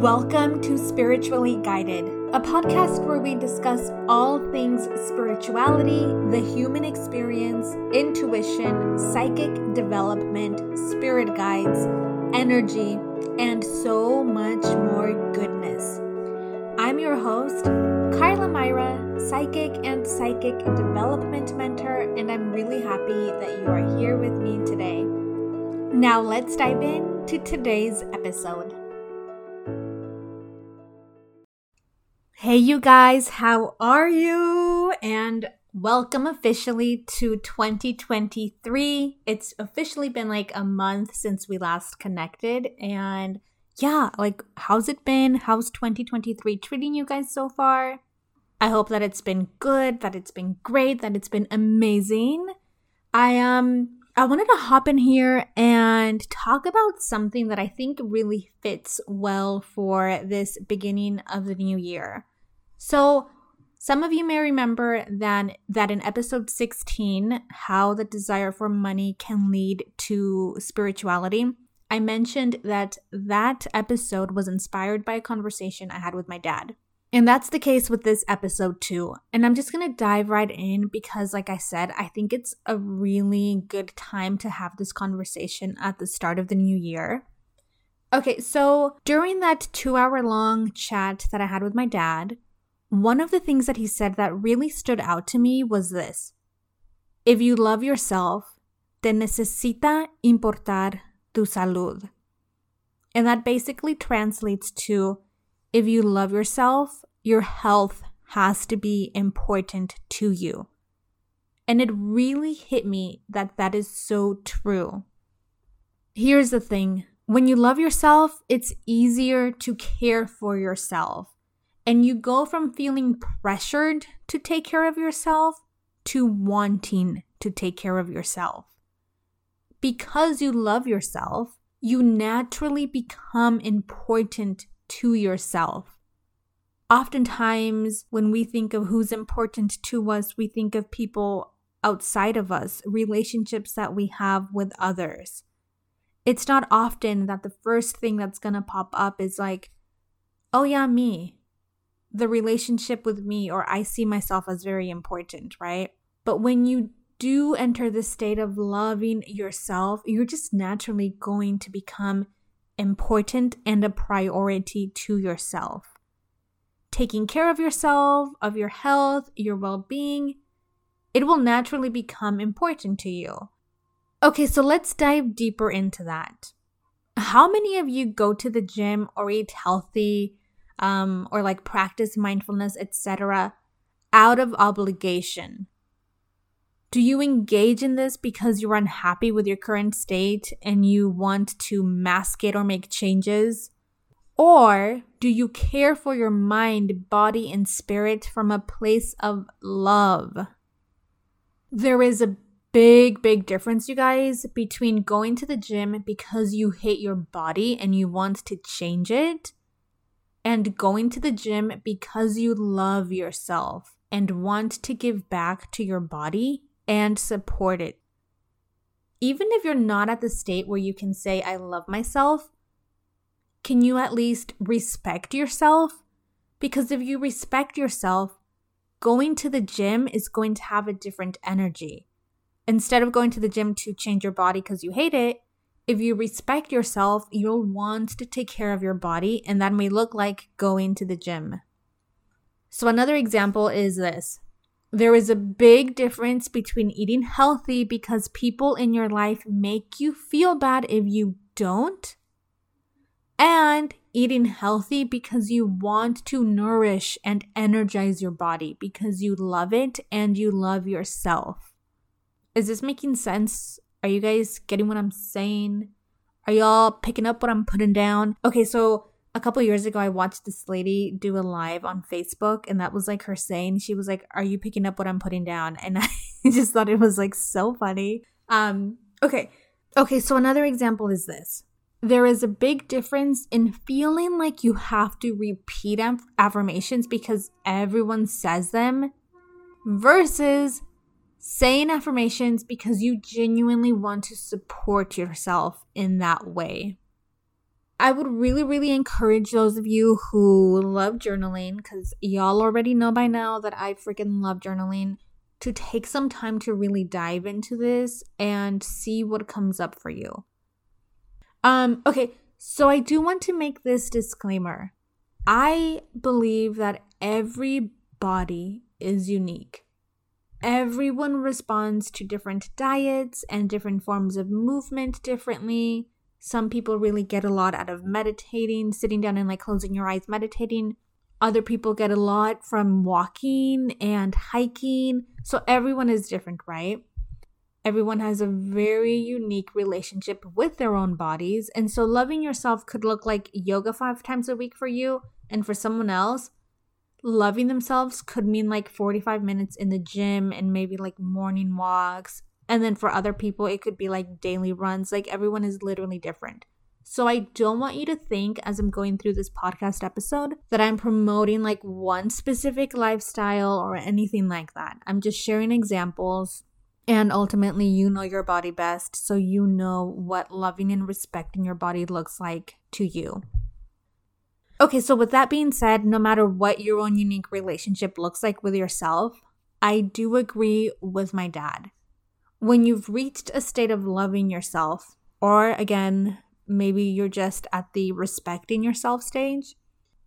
Welcome to Spiritually Guided, a podcast where we discuss all things spirituality, the human experience, intuition, psychic development, spirit guides, energy, and so much more goodness. I'm your host, Karla Myra, psychic and psychic development mentor, and I'm really happy that you are here with me today. Now, let's dive in to today's episode. Hey, you guys, how are you? And welcome officially to 2023. It's officially been like a month since we last connected. And yeah, like, how's it been? How's 2023 treating you guys so far? I hope that it's been good, that it's been great, that it's been amazing. I um I wanted to hop in here and talk about something that I think really fits well for this beginning of the new year. So, some of you may remember that, that in episode 16, how the desire for money can lead to spirituality. I mentioned that that episode was inspired by a conversation I had with my dad. And that's the case with this episode too. And I'm just going to dive right in because, like I said, I think it's a really good time to have this conversation at the start of the new year. Okay, so during that two hour long chat that I had with my dad, one of the things that he said that really stood out to me was this If you love yourself, te necesita importar tu salud. And that basically translates to if you love yourself, your health has to be important to you. And it really hit me that that is so true. Here's the thing when you love yourself, it's easier to care for yourself and you go from feeling pressured to take care of yourself to wanting to take care of yourself. Because you love yourself, you naturally become important to yourself. Oftentimes, when we think of who's important to us, we think of people outside of us, relationships that we have with others. It's not often that the first thing that's going to pop up is like, oh, yeah, me the relationship with me or I see myself as very important, right? But when you do enter the state of loving yourself, you're just naturally going to become important and a priority to yourself. Taking care of yourself, of your health, your well being, it will naturally become important to you. Okay, so let's dive deeper into that. How many of you go to the gym or eat healthy um, or like practice mindfulness, etc., out of obligation? Do you engage in this because you're unhappy with your current state and you want to mask it or make changes? Or do you care for your mind, body, and spirit from a place of love? There is a big, big difference, you guys, between going to the gym because you hate your body and you want to change it and going to the gym because you love yourself and want to give back to your body and support it. Even if you're not at the state where you can say, I love myself, can you at least respect yourself? Because if you respect yourself, going to the gym is going to have a different energy. Instead of going to the gym to change your body because you hate it, if you respect yourself, you'll want to take care of your body, and that may look like going to the gym. So, another example is this there is a big difference between eating healthy because people in your life make you feel bad if you don't, and eating healthy because you want to nourish and energize your body because you love it and you love yourself. Is this making sense? Are you guys getting what I'm saying? Are y'all picking up what I'm putting down? Okay, so a couple years ago, I watched this lady do a live on Facebook, and that was like her saying, she was like, Are you picking up what I'm putting down? And I just thought it was like so funny. Um, okay. Okay, so another example is this. There is a big difference in feeling like you have to repeat affirmations because everyone says them versus saying affirmations because you genuinely want to support yourself in that way. I would really, really encourage those of you who love journaling, because y'all already know by now that I freaking love journaling, to take some time to really dive into this and see what comes up for you. Um, okay, so I do want to make this disclaimer. I believe that every body is unique. Everyone responds to different diets and different forms of movement differently. Some people really get a lot out of meditating, sitting down and like closing your eyes, meditating. Other people get a lot from walking and hiking. So everyone is different, right? Everyone has a very unique relationship with their own bodies. And so loving yourself could look like yoga five times a week for you. And for someone else, loving themselves could mean like 45 minutes in the gym and maybe like morning walks and then for other people, it could be like daily runs. Like everyone is literally different. So I don't want you to think as I'm going through this podcast episode that I'm promoting like one specific lifestyle or anything like that. I'm just sharing examples. And ultimately, you know your body best, so you know what loving and respecting your body looks like to you. Okay, so with that being said, no matter what your own unique relationship looks like with yourself, I do agree with my dad when you've reached a state of loving yourself, or again, maybe you're just at the respecting yourself stage,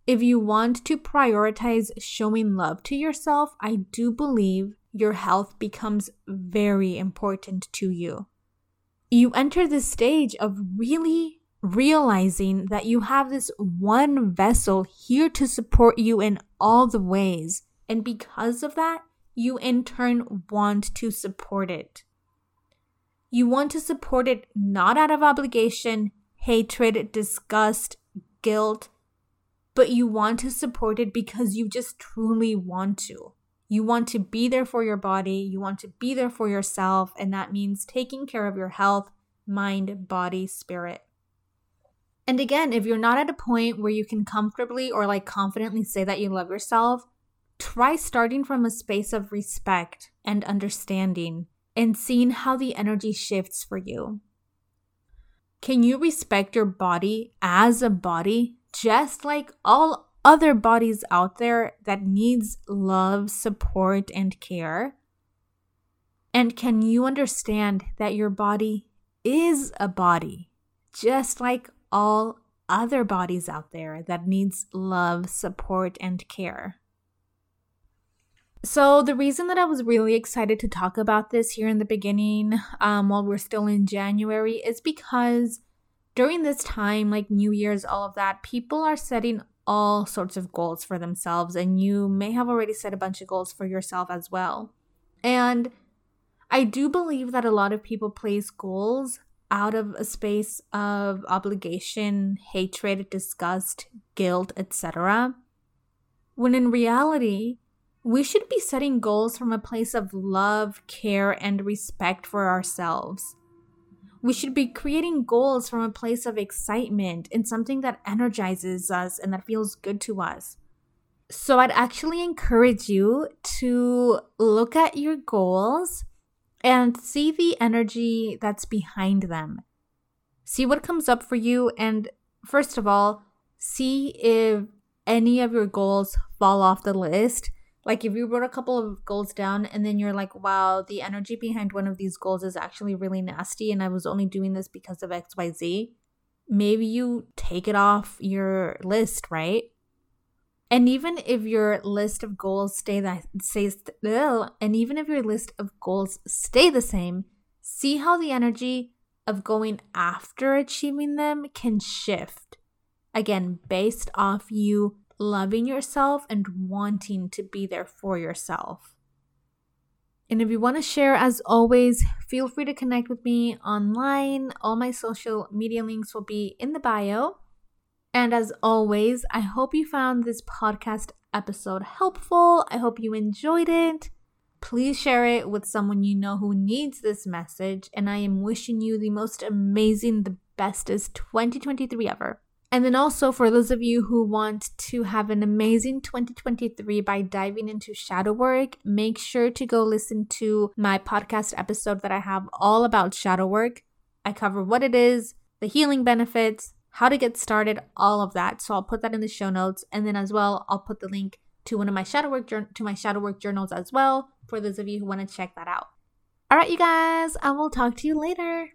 if you want to prioritize showing love to yourself, I do believe your health becomes very important to you. You enter this stage of really realizing that you have this one vessel here to support you in all the ways. And because of that, you in turn want to support it. You want to support it not out of obligation, hatred, disgust, guilt, but you want to support it because you just truly want to. You want to be there for your body, you want to be there for yourself, and that means taking care of your health, mind, body, spirit. And again, if you're not at a point where you can comfortably or like confidently say that you love yourself, try starting from a space of respect and understanding and seeing how the energy shifts for you. Can you respect your body as a body, just like all other bodies out there that needs love, support, and care? And can you understand that your body is a body, just like all other bodies out there that needs love, support, and care? So, the reason that I was really excited to talk about this here in the beginning, um, while we're still in January, is because during this time, like New Year's, all of that, people are setting all sorts of goals for themselves, and you may have already set a bunch of goals for yourself as well. And I do believe that a lot of people place goals out of a space of obligation, hatred, disgust, guilt, etc. When in reality, we should be setting goals from a place of love, care, and respect for ourselves. We should be creating goals from a place of excitement and something that energizes us and that feels good to us. So, I'd actually encourage you to look at your goals and see the energy that's behind them. See what comes up for you, and first of all, see if any of your goals fall off the list like if you wrote a couple of goals down and then you're like, wow, the energy behind one of these goals is actually really nasty and I was only doing this because of XYZ, maybe you take it off your list, right? And even if your list of goals stay that stays and even if your list of goals stay the same, see how the energy of going after achieving them can shift. Again, based off you loving yourself and wanting to be there for yourself. And if you want to share, as always, feel free to connect with me online. All my social media links will be in the bio. And as always, I hope you found this podcast episode helpful. I hope you enjoyed it. Please share it with someone you know who needs this message. And I am wishing you the most amazing, the bestest 2023 ever. And then also for those of you who want to have an amazing 2023 by diving into shadow work, make sure to go listen to my podcast episode that I have all about shadow work. I cover what it is, the healing benefits, how to get started, all of that. So I'll put that in the show notes. And then as well, I'll put the link to one of my shadow work to my shadow work journals as well for those of you who want to check that out. All right, you guys, I will talk to you later.